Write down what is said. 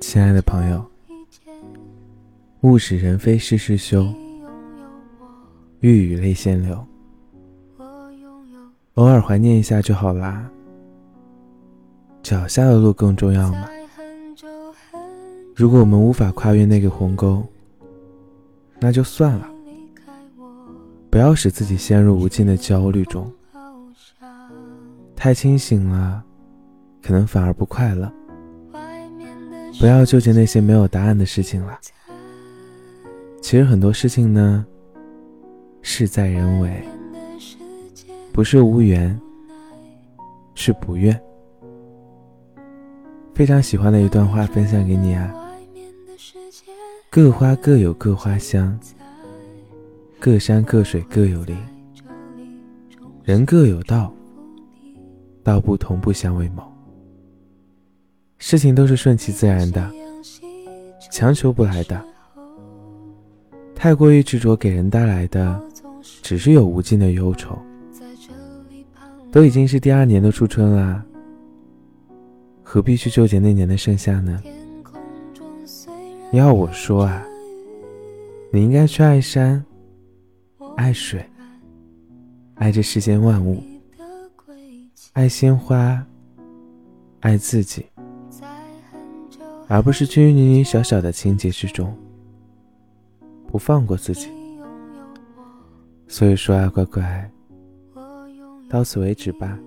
亲爱的朋友，物是人非事事休，欲语泪先流。偶尔怀念一下就好啦。脚下的路更重要吗？如果我们无法跨越那个鸿沟，那就算了。不要使自己陷入无尽的焦虑中。太清醒了，可能反而不快乐。不要纠结那些没有答案的事情了。其实很多事情呢，事在人为，不是无缘，是不愿。非常喜欢的一段话，分享给你啊。各花各有各花香，各山各水各有灵，人各有道。道不同，不相为谋。事情都是顺其自然的，强求不来的。太过于执着，给人带来的只是有无尽的忧愁。都已经是第二年的初春了，何必去纠结那年的盛夏呢？要我说啊，你应该去爱山，爱水，爱这世间万物。爱鲜花，爱自己，而不是拘泥于小小的情节之中，不放过自己。所以说啊，乖乖，到此为止吧。